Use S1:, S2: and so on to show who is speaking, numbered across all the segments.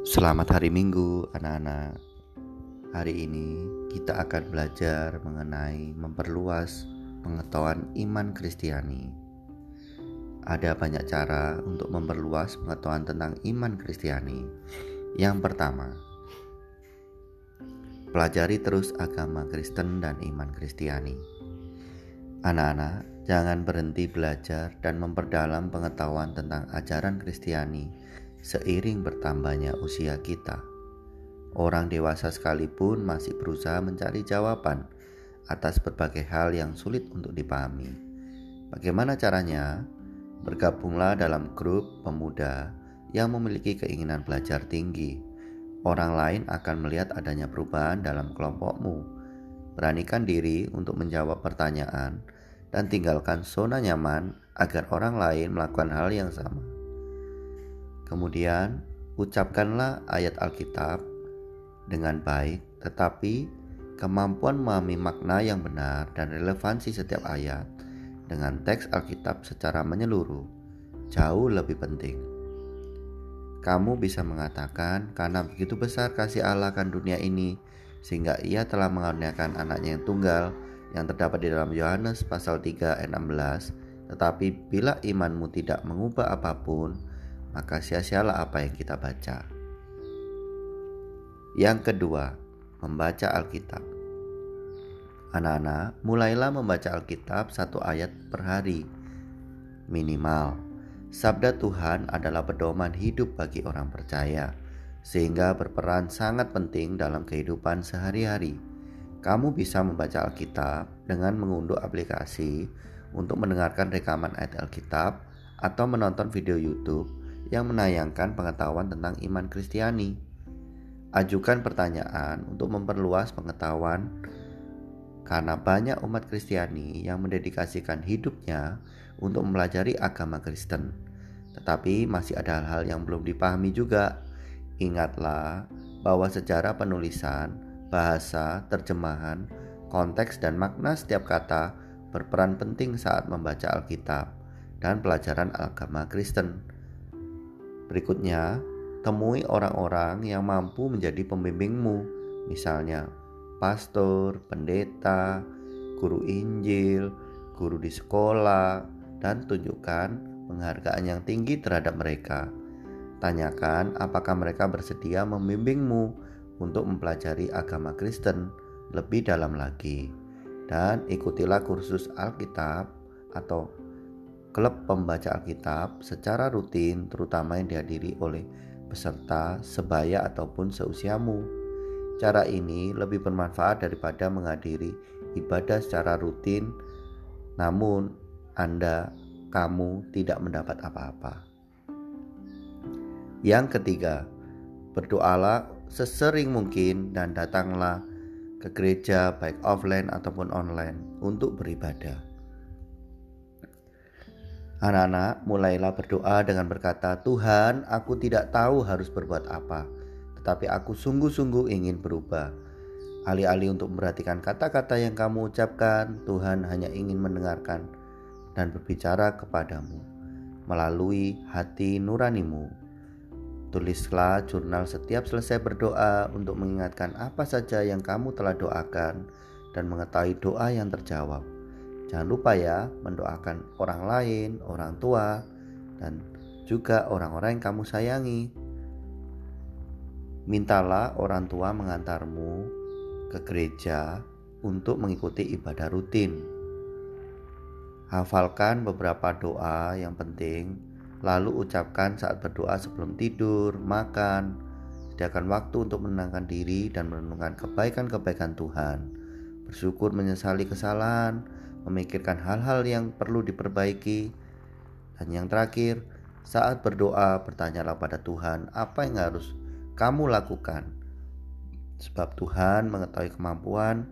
S1: Selamat hari Minggu, anak-anak. Hari ini kita akan belajar mengenai memperluas pengetahuan iman Kristiani. Ada banyak cara untuk memperluas pengetahuan tentang iman Kristiani. Yang pertama, pelajari terus agama Kristen dan iman Kristiani. Anak-anak, jangan berhenti belajar dan memperdalam pengetahuan tentang ajaran Kristiani seiring bertambahnya usia kita. Orang dewasa sekalipun masih berusaha mencari jawaban atas berbagai hal yang sulit untuk dipahami. Bagaimana caranya? Bergabunglah dalam grup pemuda yang memiliki keinginan belajar tinggi. Orang lain akan melihat adanya perubahan dalam kelompokmu. Beranikan diri untuk menjawab pertanyaan dan tinggalkan zona nyaman agar orang lain melakukan hal yang sama. Kemudian ucapkanlah ayat Alkitab dengan baik, tetapi kemampuan memahami makna yang benar dan relevansi setiap ayat dengan teks Alkitab secara menyeluruh jauh lebih penting. Kamu bisa mengatakan karena begitu besar kasih Allah akan dunia ini sehingga ia telah mengaruniakan anaknya yang tunggal yang terdapat di dalam Yohanes pasal 3 ayat 16 tetapi bila imanmu tidak mengubah apa pun maka sia-sialah apa yang kita baca. Yang kedua, membaca Alkitab. Anak-anak, mulailah membaca Alkitab satu ayat per hari. Minimal, sabda Tuhan adalah pedoman hidup bagi orang percaya, sehingga berperan sangat penting dalam kehidupan sehari-hari. Kamu bisa membaca Alkitab dengan mengunduh aplikasi untuk mendengarkan rekaman ayat Alkitab atau menonton video YouTube yang menayangkan pengetahuan tentang iman Kristiani. Ajukan pertanyaan untuk memperluas pengetahuan karena banyak umat Kristiani yang mendedikasikan hidupnya untuk mempelajari agama Kristen. Tetapi masih ada hal-hal yang belum dipahami juga. Ingatlah bahwa sejarah penulisan, bahasa, terjemahan, konteks dan makna setiap kata berperan penting saat membaca Alkitab dan pelajaran agama Kristen. Berikutnya, temui orang-orang yang mampu menjadi pembimbingmu, misalnya pastor, pendeta, guru Injil, guru di sekolah, dan tunjukkan penghargaan yang tinggi terhadap mereka. Tanyakan apakah mereka bersedia membimbingmu untuk mempelajari agama Kristen lebih dalam lagi, dan ikutilah kursus Alkitab atau klub pembaca Alkitab secara rutin terutama yang dihadiri oleh peserta sebaya ataupun seusiamu. Cara ini lebih bermanfaat daripada menghadiri ibadah secara rutin namun Anda kamu tidak mendapat apa-apa. Yang ketiga, berdoalah sesering mungkin dan datanglah ke gereja baik offline ataupun online untuk beribadah. Anak-anak, mulailah berdoa dengan berkata, "Tuhan, aku tidak tahu harus berbuat apa, tetapi aku sungguh-sungguh ingin berubah." Alih-alih untuk memperhatikan kata-kata yang kamu ucapkan, Tuhan hanya ingin mendengarkan dan berbicara kepadamu melalui hati nuranimu. Tulislah jurnal setiap selesai berdoa untuk mengingatkan apa saja yang kamu telah doakan dan mengetahui doa yang terjawab. Jangan lupa ya mendoakan orang lain, orang tua, dan juga orang-orang yang kamu sayangi. Mintalah orang tua mengantarmu ke gereja untuk mengikuti ibadah rutin. Hafalkan beberapa doa yang penting, lalu ucapkan saat berdoa sebelum tidur, makan. Sediakan waktu untuk menenangkan diri dan merenungkan kebaikan-kebaikan Tuhan. Bersyukur menyesali kesalahan, memikirkan hal-hal yang perlu diperbaiki. Dan yang terakhir, saat berdoa bertanyalah pada Tuhan apa yang harus kamu lakukan. Sebab Tuhan mengetahui kemampuan,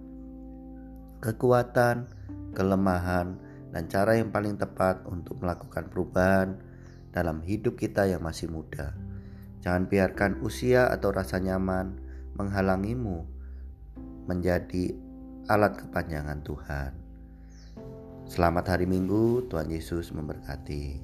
S1: kekuatan, kelemahan, dan cara yang paling tepat untuk melakukan perubahan dalam hidup kita yang masih muda. Jangan biarkan usia atau rasa nyaman menghalangimu menjadi alat kepanjangan Tuhan. Selamat hari Minggu, Tuhan Yesus memberkati.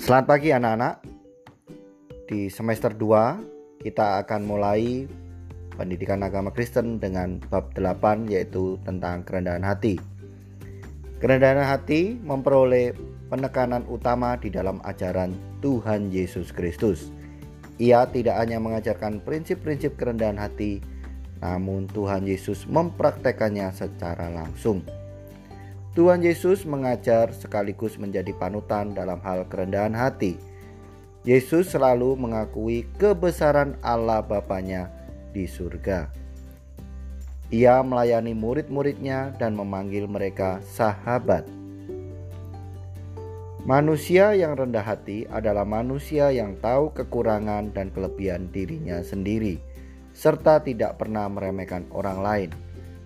S2: Selamat pagi anak-anak. Di semester 2 kita akan mulai pendidikan agama Kristen dengan bab 8 yaitu tentang kerendahan hati. Kerendahan hati memperoleh penekanan utama di dalam ajaran Tuhan Yesus Kristus. Ia tidak hanya mengajarkan prinsip-prinsip kerendahan hati, namun Tuhan Yesus mempraktekannya secara langsung. Tuhan Yesus mengajar sekaligus menjadi panutan dalam hal kerendahan hati. Yesus selalu mengakui kebesaran Allah Bapaknya di surga. Ia melayani murid-muridnya dan memanggil mereka sahabat. Manusia yang rendah hati adalah manusia yang tahu kekurangan dan kelebihan dirinya sendiri, serta tidak pernah meremehkan orang lain.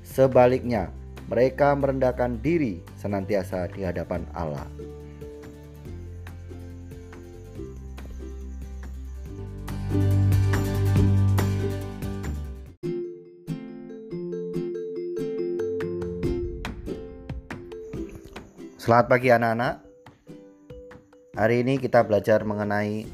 S2: Sebaliknya, mereka merendahkan diri senantiasa di hadapan Allah. Selamat pagi anak-anak. Hari ini kita belajar mengenai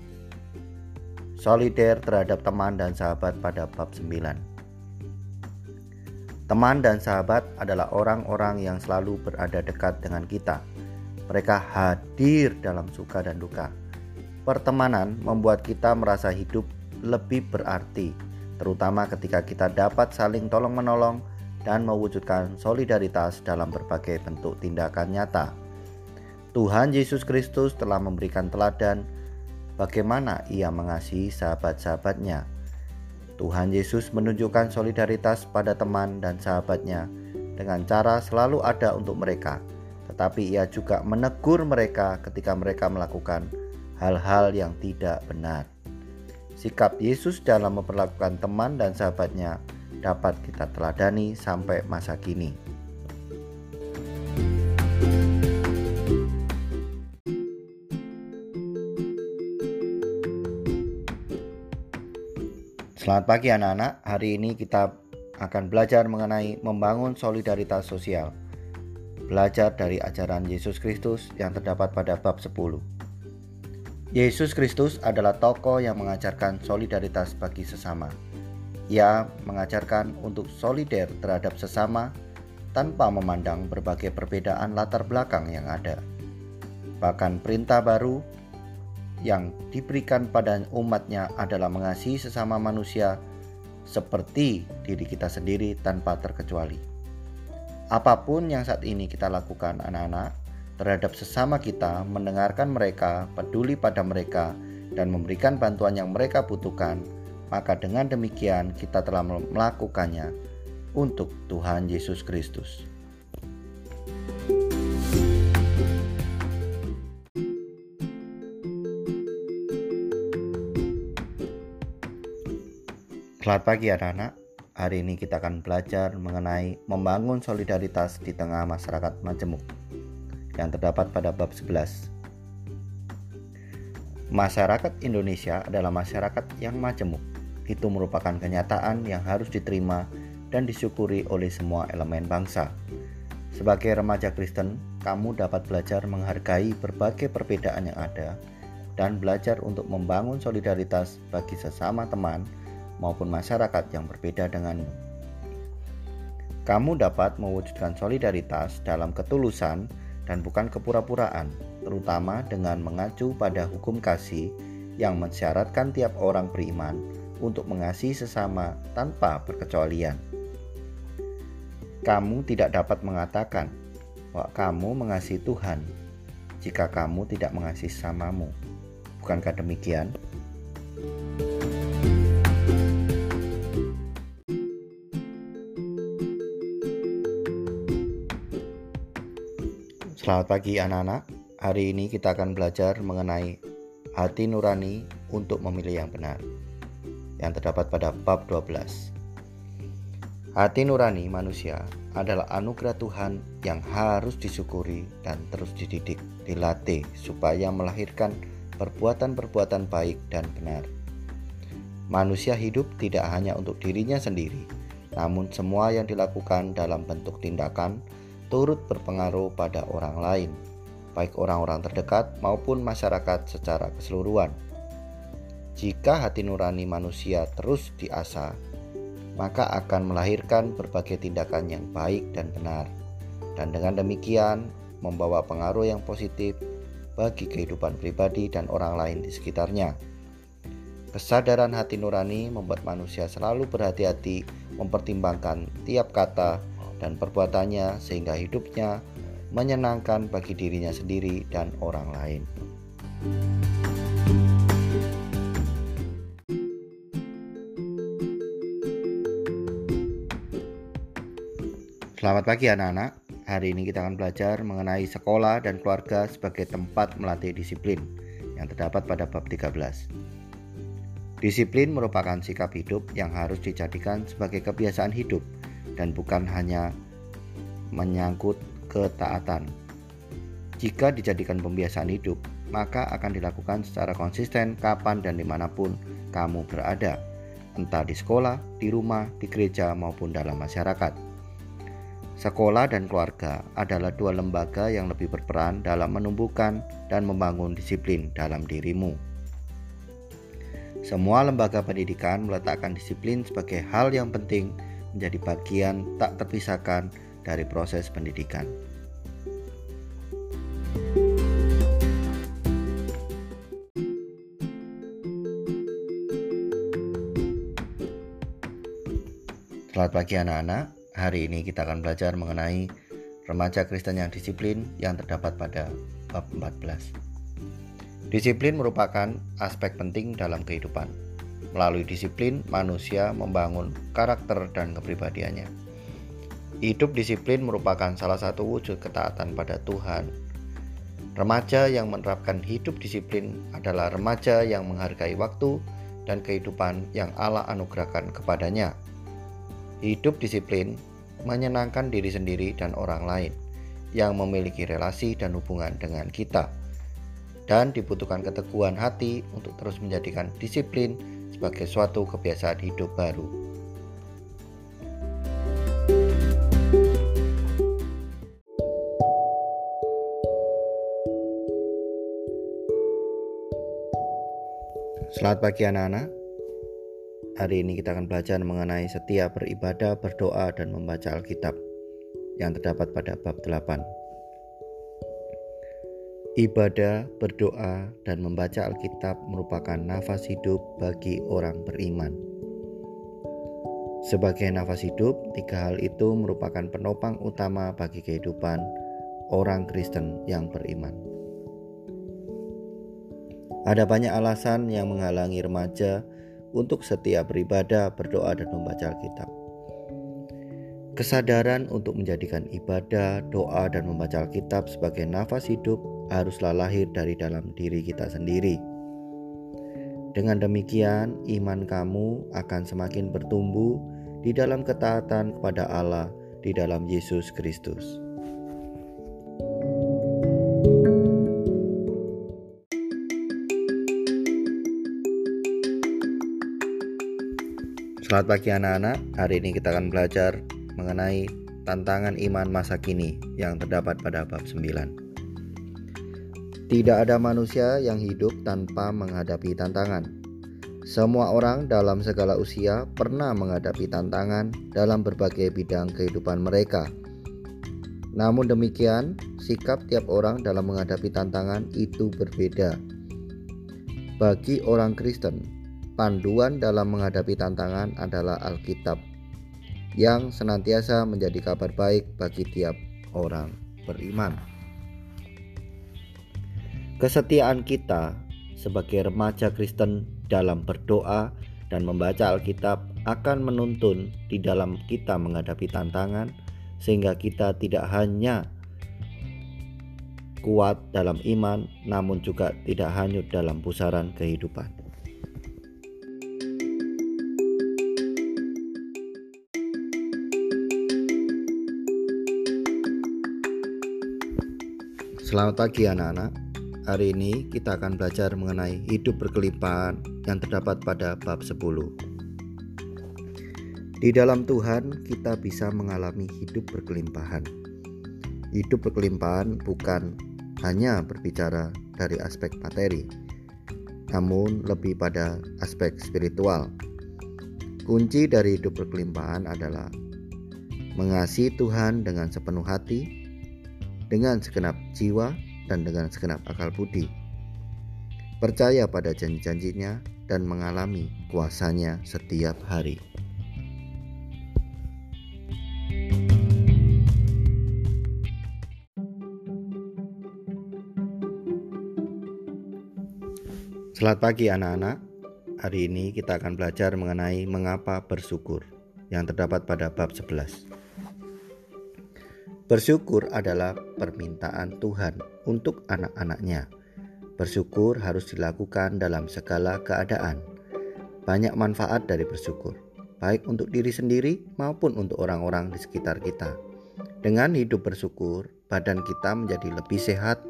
S2: solider terhadap teman dan sahabat pada bab 9. Teman dan sahabat adalah orang-orang yang selalu berada dekat dengan kita. Mereka hadir dalam suka dan duka. Pertemanan membuat kita merasa hidup lebih berarti, terutama ketika kita dapat saling tolong-menolong dan mewujudkan solidaritas dalam berbagai bentuk tindakan nyata. Tuhan Yesus Kristus telah memberikan teladan bagaimana Ia mengasihi sahabat-sahabatnya Tuhan Yesus menunjukkan solidaritas pada teman dan sahabatnya dengan cara selalu ada untuk mereka, tetapi ia juga menegur mereka ketika mereka melakukan hal-hal yang tidak benar. Sikap Yesus dalam memperlakukan teman dan sahabatnya dapat kita teladani sampai masa kini. Selamat pagi anak-anak. Hari ini kita akan belajar mengenai membangun solidaritas sosial. Belajar dari ajaran Yesus Kristus yang terdapat pada bab 10. Yesus Kristus adalah tokoh yang mengajarkan solidaritas bagi sesama. Ia mengajarkan untuk solider terhadap sesama tanpa memandang berbagai perbedaan latar belakang yang ada. Bahkan perintah baru yang diberikan pada umatnya adalah mengasihi sesama manusia seperti diri kita sendiri tanpa terkecuali. Apa pun yang saat ini kita lakukan anak-anak terhadap sesama kita, mendengarkan mereka, peduli pada mereka, dan memberikan bantuan yang mereka butuhkan, maka dengan demikian kita telah melakukannya untuk Tuhan Yesus Kristus. Selamat pagi anak-anak. Hari ini kita akan belajar mengenai membangun solidaritas di tengah masyarakat majemuk yang terdapat pada bab 11. Masyarakat Indonesia adalah masyarakat yang majemuk. Itu merupakan kenyataan yang harus diterima dan disyukuri oleh semua elemen bangsa. Sebagai remaja Kristen, kamu dapat belajar menghargai berbagai perbedaan yang ada dan belajar untuk membangun solidaritas bagi sesama teman maupun masyarakat yang berbeda denganmu. Kamu dapat mewujudkan solidaritas dalam ketulusan dan bukan kepura-puraan, terutama dengan mengacu pada hukum kasih yang mensyaratkan tiap orang beriman untuk mengasihi sesama tanpa perkecualian. Kamu tidak dapat mengatakan bahwa kamu mengasihi Tuhan jika kamu tidak mengasihi samamu. Bukankah demikian? Selamat pagi anak-anak. Hari ini kita akan belajar mengenai hati nurani untuk memilih yang benar. Yang terdapat pada bab 12. Hati nurani manusia adalah anugerah Tuhan yang harus disyukuri dan terus dididik, dilatih supaya melahirkan perbuatan-perbuatan baik dan benar. Manusia hidup tidak hanya untuk dirinya sendiri, namun semua yang dilakukan dalam bentuk tindakan turut berpengaruh pada orang lain. baik orang-orang terdekat maupun masyarakat secara keseluruhan. Jika hati nurani manusia terus diasah, maka akan melahirkan berbagai tindakan yang baik dan benar, dan dengan demikian membawa pengaruh yang positif bagi kehidupan pribadi dan orang lain di sekitarnya. Kesadaran hati nurani membuat manusia selalu berhati-hati mempertimbangkan tiap kata dan perbuatannya sehingga hidupnya menyenangkan bagi dirinya sendiri dan orang lain. Selamat pagi anak-anak. Hari ini kita akan belajar mengenai sekolah dan keluarga sebagai tempat melatih disiplin yang terdapat pada bab 13. Disiplin merupakan sikap hidup yang harus dijadikan sebagai kebiasaan hidup dan bukan hanya menyangkut ketaatan. Jika dijadikan pembiasaan hidup, maka akan dilakukan secara konsisten kapan dan di mana pun kamu berada, entah di sekolah, di rumah, di gereja, maupun dalam masyarakat. Sekolah dan keluarga adalah dua lembaga yang lebih berperan dalam menumbuhkan dan membangun disiplin dalam dirimu. Semua lembaga pendidikan meletakkan disiplin sebagai hal yang penting menjadi bagian tak terpisahkan dari proses pendidikan. Selamat pagi anak-anak. Hari ini kita akan belajar mengenai remaja Kristen yang disiplin yang terdapat pada bab 14. Disiplin merupakan aspek penting dalam kehidupan. Melalui disiplin, manusia membangun karakter dan kepribadiannya. Hidup disiplin merupakan salah satu wujud ketaatan pada Tuhan. Remaja yang menerapkan hidup disiplin adalah remaja yang menghargai waktu dan kehidupan yang Allah anugerahkan kepadanya. Hidup disiplin menyenangkan diri sendiri dan orang lain yang memiliki relasi dan hubungan dengan kita dan dibutuhkan keteguhan hati untuk terus menjadikan disiplin sebagai suatu kebiasaan hidup baru. Selamat pagi anak-anak. Hari ini kita akan belajar mengenai setiap beribadah, berdoa, dan membaca Alkitab yang terdapat pada bab 8. Ibadah, berdoa, dan membaca Alkitab merupakan nafas hidup bagi orang beriman. Sebagai nafas hidup, tiga hal itu merupakan penopang utama bagi kehidupan orang Kristen yang beriman. Ada banyak alasan yang menghalangi remaja untuk setiap beribadah, berdoa, dan membaca Alkitab. Kesadaran untuk menjadikan ibadah, doa, dan membaca Alkitab sebagai nafas hidup haruslah lahir dari dalam diri kita sendiri. Dengan demikian, iman kamu akan semakin bertumbuh di dalam ketaatan kepada Allah di dalam Yesus Kristus. Selamat pagi anak-anak. Hari ini kita akan belajar mengenai tantangan iman masa kini yang terdapat pada bab 9. Tidak ada manusia yang hidup tanpa menghadapi tantangan. Semua orang dalam segala usia pernah menghadapi tantangan dalam berbagai bidang kehidupan mereka. Namun demikian, sikap tiap orang dalam menghadapi tantangan itu berbeda. Bagi orang Kristen, panduan dalam menghadapi tantangan adalah Alkitab yang senantiasa menjadi kabar baik bagi tiap orang beriman. Kesetiaan kita sebagai remaja Kristen dalam berdoa dan membaca Alkitab akan menuntun di dalam kita menghadapi tantangan, sehingga kita tidak hanya kuat dalam iman, namun juga tidak hanyut dalam pusaran kehidupan. Selamat pagi, anak-anak. Hari ini kita akan belajar mengenai hidup berkelimpahan yang terdapat pada bab 10. Di dalam Tuhan kita bisa mengalami hidup berkelimpahan. Hidup berkelimpahan bukan hanya berbicara dari aspek materi, namun lebih pada aspek spiritual. Kunci dari hidup berkelimpahan adalah mengasihi Tuhan dengan sepenuh hati, dengan segenap jiwa, dan dengan segenap akal budi. Percaya pada janji-janjinya dan mengalami kuasanya setiap hari. Selamat pagi anak-anak. Hari ini kita akan belajar mengenai mengapa bersyukur yang terdapat pada bab 11. Bersyukur adalah permintaan Tuhan untuk anak-anaknya. Bersyukur harus dilakukan dalam segala keadaan. Banyak manfaat dari bersyukur, baik untuk diri sendiri maupun untuk orang-orang di sekitar kita. Dengan hidup bersyukur, badan kita menjadi lebih sehat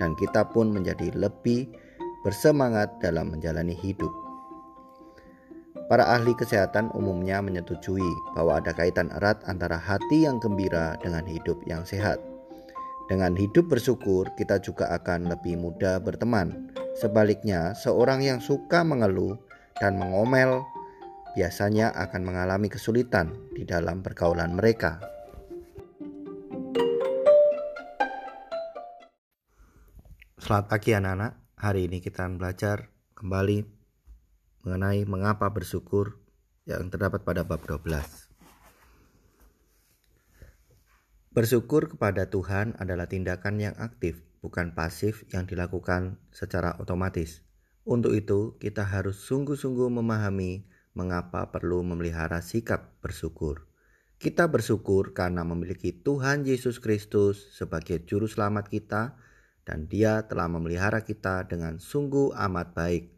S2: dan kita pun menjadi lebih bersemangat dalam menjalani hidup. Para ahli kesehatan umumnya menyetujui bahwa ada kaitan erat antara hati yang gembira dengan hidup yang sehat. Dengan hidup bersyukur, kita juga akan lebih mudah berteman. Sebaliknya, seorang yang suka mengeluh dan mengomel biasanya akan mengalami kesulitan di dalam pergaulan mereka. Selamat pagi anak-anak. Hari ini kita akan belajar kembali mengenai mengapa bersyukur yang terdapat pada bab 12. Bersyukur kepada Tuhan adalah tindakan yang aktif, bukan pasif yang dilakukan secara otomatis. Untuk itu, kita harus sungguh-sungguh memahami mengapa perlu memelihara sikap bersyukur. Kita bersyukur karena memiliki Tuhan Yesus Kristus sebagai juru selamat kita dan dia telah memelihara kita dengan sungguh amat baik.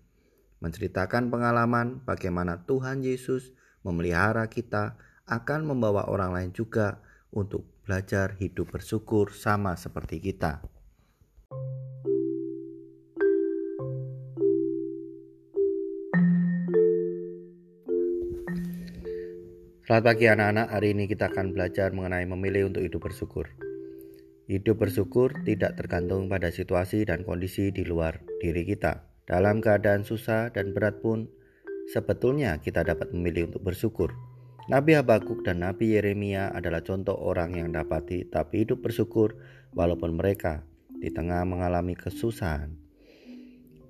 S2: Menceritakan pengalaman bagaimana Tuhan Yesus memelihara kita akan membawa orang lain juga untuk belajar hidup bersyukur sama seperti kita. Selamat pagi anak-anak, hari ini kita akan belajar mengenai memilih untuk hidup bersyukur. Hidup bersyukur tidak tergantung pada situasi dan kondisi di luar diri kita. Dalam keadaan susah dan berat pun, sebetulnya kita dapat memilih untuk bersyukur. Nabi Habakuk dan Nabi Yeremia adalah contoh orang yang dapat tetap hidup bersyukur walaupun mereka di tengah mengalami kesusahan.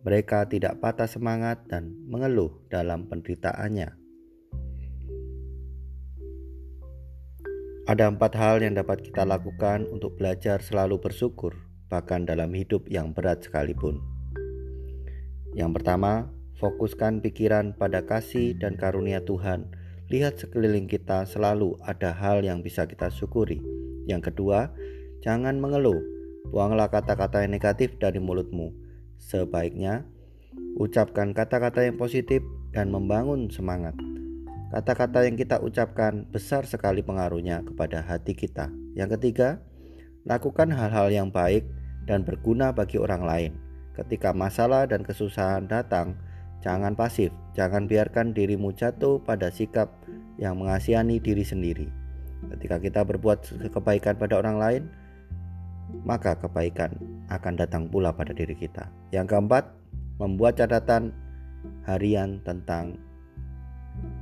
S2: Mereka tidak patah semangat dan mengeluh dalam penderitaannya. Ada empat hal yang dapat kita lakukan untuk belajar selalu bersyukur, bahkan dalam hidup yang berat sekalipun. Yang pertama, fokuskan pikiran pada kasih dan karunia Tuhan. Lihat sekeliling kita selalu ada hal yang bisa kita syukuri. Yang kedua, jangan mengeluh. Buanglah kata-kata yang negatif dari mulutmu. Sebaiknya, ucapkan kata-kata yang positif dan membangun semangat. Kata-kata yang kita ucapkan besar sekali pengaruhnya kepada hati kita. Yang ketiga, lakukan hal-hal yang baik dan berguna bagi orang lain. Ketika masalah dan kesusahan datang, jangan pasif, jangan biarkan dirimu jatuh pada sikap yang mengasihani diri sendiri. Ketika kita berbuat kebaikan pada orang lain, maka kebaikan akan datang pula pada diri kita. Yang keempat, membuat catatan harian tentang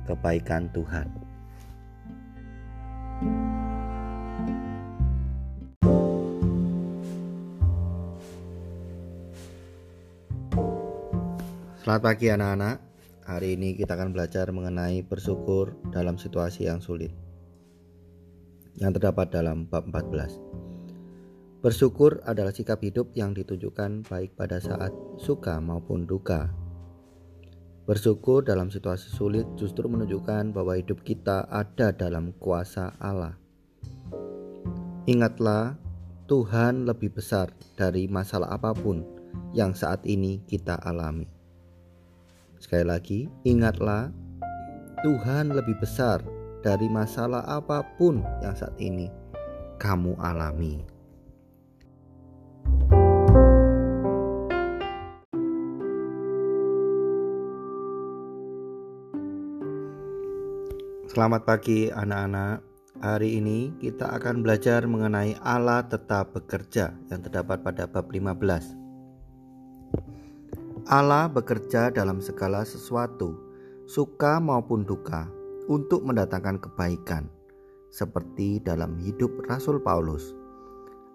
S2: kebaikan Tuhan. Selamat pagi anak-anak. Hari ini kita akan belajar mengenai bersyukur dalam situasi yang sulit. Yang terdapat dalam bab 14. Bersyukur adalah sikap hidup yang ditunjukkan baik pada saat suka maupun duka Bersyukur dalam situasi sulit justru menunjukkan bahwa hidup kita ada dalam kuasa Allah. Ingatlah, Tuhan lebih besar dari masalah apa pun yang saat ini kita alami. Sekali lagi, ingatlah, Tuhan lebih besar dari masalah apa pun yang saat ini kamu alami. Selamat pagi anak-anak. Hari ini kita akan belajar mengenai Allah tetap bekerja yang terdapat pada bab 15. Allah bekerja dalam segala sesuatu, suka maupun duka, untuk mendatangkan kebaikan, seperti dalam hidup Rasul Paulus.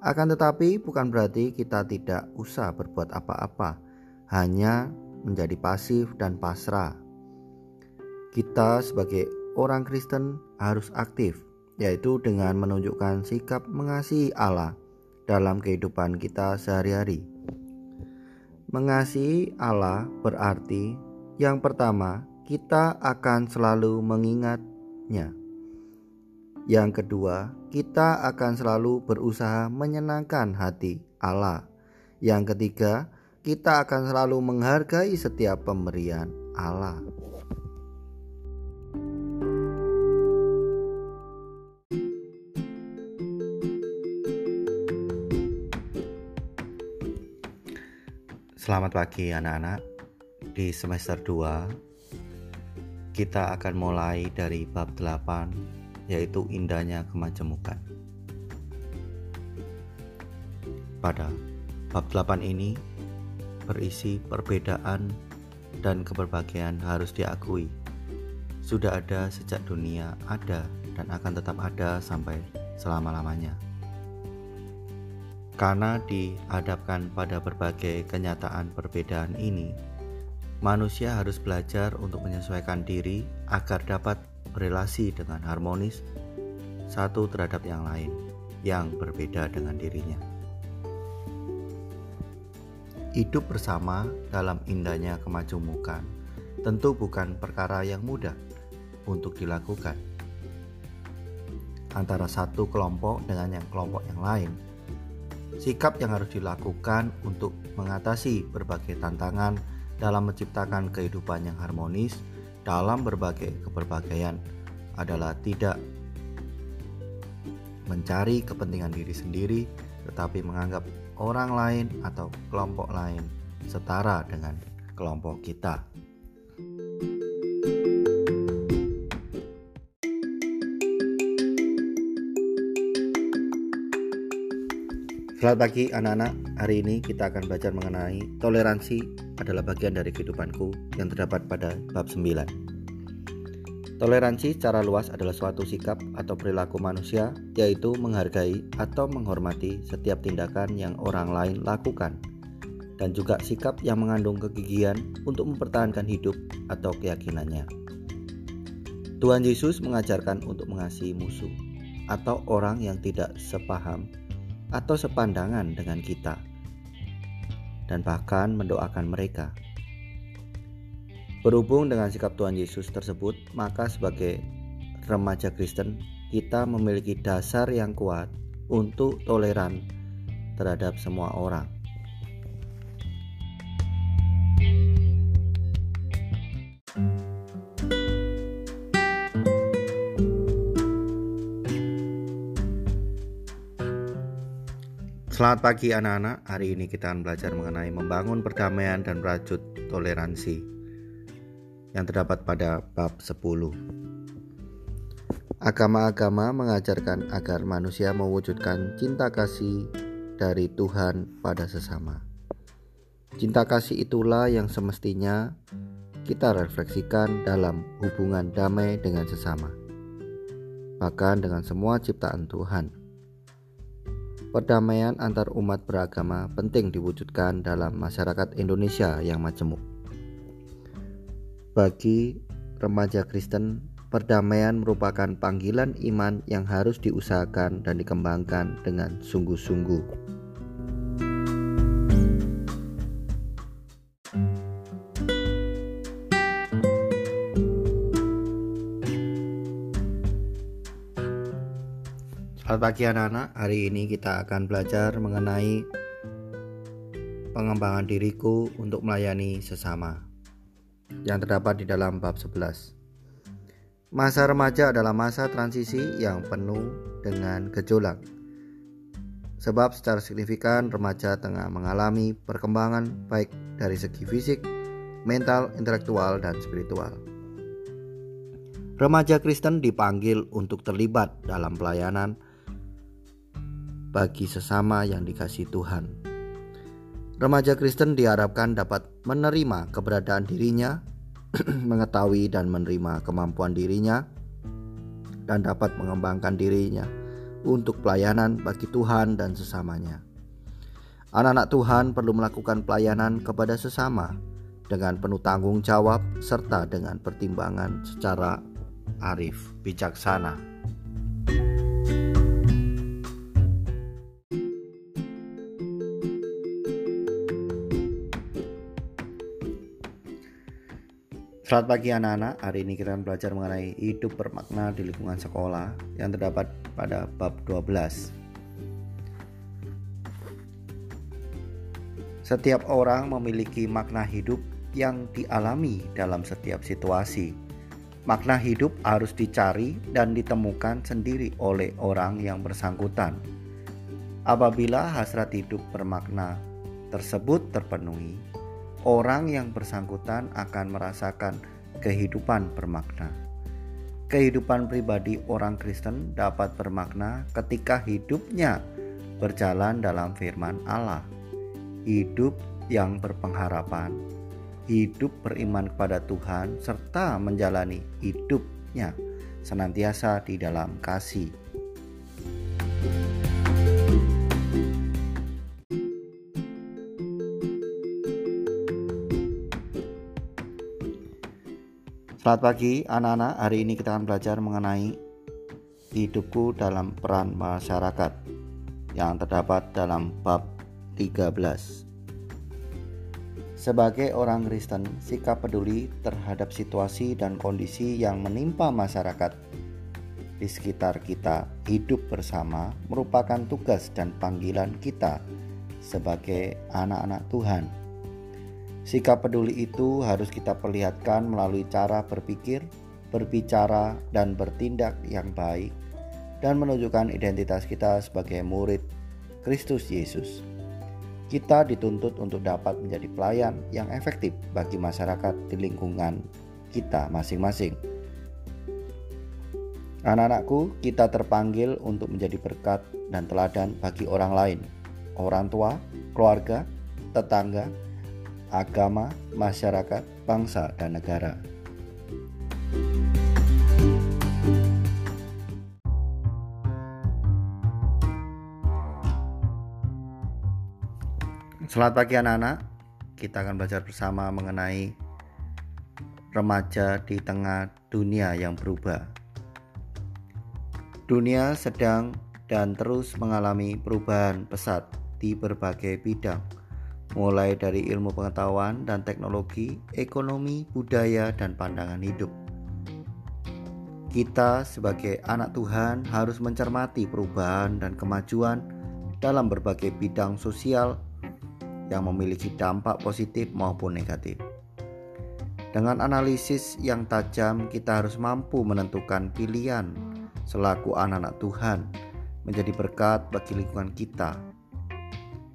S2: Akan tetapi, bukan berarti kita tidak usah berbuat apa-apa, hanya menjadi pasif dan pasrah. Kita, sebagai orang Kristen, harus aktif yaitu dengan menunjukkan sikap mengasihi Allah dalam kehidupan kita sehari-hari. Mengasihi Allah berarti yang pertama, kita akan selalu mengingatnya. Yang kedua, kita akan selalu berusaha menyenangkan hati Allah. Yang ketiga, kita akan selalu menghargai setiap pemberian Allah. Selamat pagi anak-anak. Di semester 2 kita akan mulai dari bab 8 yaitu indahnya kemajemukan. Pada bab 8 ini berisi perbedaan dan keberbahagiaan harus diakui. Sudah ada sejak dunia ada dan akan tetap ada sampai selama-lamanya. Karena dihadapkan pada berbagai kenyataan perbedaan ini, manusia harus belajar untuk menyesuaikan diri agar dapat berelasi dengan harmonis satu terhadap yang lain yang berbeda dengan dirinya. Hidup bersama dalam indahnya kemajumukan tentu bukan perkara yang mudah untuk dilakukan antara satu kelompok dengan yang kelompok yang lain sikap yang harus dilakukan untuk mengatasi berbagai tantangan dalam menciptakan kehidupan yang harmonis dalam berbagai keberbagaian adalah tidak mencari kepentingan diri sendiri, tetapi menganggap orang lain atau kelompok lain setara dengan kelompok kita. Selamat pagi anak-anak, hari ini kita akan belajar mengenai toleransi adalah bagian dari kehidupanku yang terdapat pada bab 9. Toleransi secara luas adalah suatu sikap atau perilaku manusia yaitu menghargai atau menghormati setiap tindakan yang orang lain lakukan dan juga sikap yang mengandung kegigihan untuk mempertahankan hidup atau keyakinannya. Tuhan Yesus mengajarkan untuk mengasihi musuh atau orang yang tidak sepaham atau sepandangan dengan kita, dan bahkan mendoakan mereka. Berhubung dengan sikap Tuhan Yesus tersebut, maka sebagai remaja Kristen, kita memiliki dasar yang kuat untuk toleran terhadap semua orang. Selamat pagi anak-anak, hari ini kita akan belajar mengenai membangun perdamaian dan merajut toleransi yang terdapat pada bab 10. Agama-agama mengajarkan agar manusia mewujudkan cinta kasih dari Tuhan pada sesama. Cinta kasih itulah yang semestinya kita refleksikan dalam hubungan damai dengan sesama, bahkan dengan semua ciptaan Tuhan. Perdamaian antar umat beragama penting diwujudkan dalam masyarakat Indonesia yang majemuk. Bagi remaja Kristen, perdamaian merupakan panggilan iman yang harus diusahakan dan dikembangkan dengan sungguh-sungguh. Pagi anak-anak, hari ini kita akan belajar mengenai pengembangan diriku untuk melayani sesama yang terdapat di dalam bab 11. Masa remaja adalah masa transisi yang penuh dengan gejolak. Sebab secara signifikan remaja tengah mengalami perkembangan baik dari segi fisik, mental, intelektual, dan spiritual. Remaja Kristen dipanggil untuk terlibat dalam pelayanan bagi sesama yang dikasih Tuhan. Remaja Kristen diharapkan dapat menerima keberadaan dirinya, mengetahui dan menerima kemampuan dirinya, dan dapat mengembangkan dirinya untuk pelayanan bagi Tuhan dan sesamanya. Anak-anak Tuhan perlu melakukan pelayanan kepada sesama dengan penuh tanggung jawab serta dengan pertimbangan secara arif bijaksana. Selamat pagi anak-anak, hari ini kita akan belajar mengenai hidup bermakna di lingkungan sekolah yang terdapat pada bab 12. Setiap orang memiliki makna hidup yang dialami dalam setiap situasi. Makna hidup harus dicari dan ditemukan sendiri oleh orang yang bersangkutan. Apabila hasrat hidup bermakna tersebut terpenuhi, orang yang bersangkutan akan merasakan kehidupan bermakna. Kehidupan pribadi orang Kristen dapat bermakna ketika hidupnya berjalan dalam firman Allah. Hidup yang berpengharapan, hidup beriman kepada Tuhan, serta menjalani hidupnya senantiasa di dalam kasih. Selamat pagi anak-anak, hari ini kita akan belajar mengenai hidupku dalam peran masyarakat yang terdapat dalam bab 13. Sebagai orang Kristen, sikap peduli terhadap situasi dan kondisi yang menimpa masyarakat di sekitar kita hidup bersama merupakan tugas dan panggilan kita sebagai anak-anak Tuhan. Sikap peduli itu harus kita perlihatkan melalui cara berpikir, berbicara, dan bertindak yang baik, dan menunjukkan identitas kita sebagai murid Kristus Yesus. Kita dituntut untuk dapat menjadi pelayan yang efektif bagi masyarakat di lingkungan kita masing-masing. Anak-anakku, kita terpanggil untuk menjadi berkat dan teladan bagi orang lain, orang tua, keluarga, tetangga, agama, masyarakat, bangsa, dan negara. Selamat pagi anak-anak. Kita akan belajar bersama mengenai remaja di tengah dunia yang berubah. Dunia sedang dan terus mengalami perubahan pesat di berbagai bidang mulai dari ilmu pengetahuan dan teknologi, ekonomi, budaya, dan pandangan hidup. Kita, sebagai anak Tuhan, harus mencermati perubahan dan kemajuan dalam berbagai bidang sosial yang memiliki dampak positif maupun negatif. Dengan analisis yang tajam, kita harus mampu menentukan pilihan selaku anak-anak Tuhan menjadi berkat bagi lingkungan kita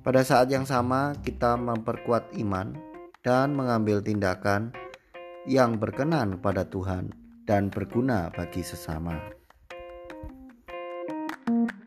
S2: pada saat yang sama, kita memperkuat iman dan mengambil tindakan yang berkenan pada Tuhan dan berguna bagi sesama. thank you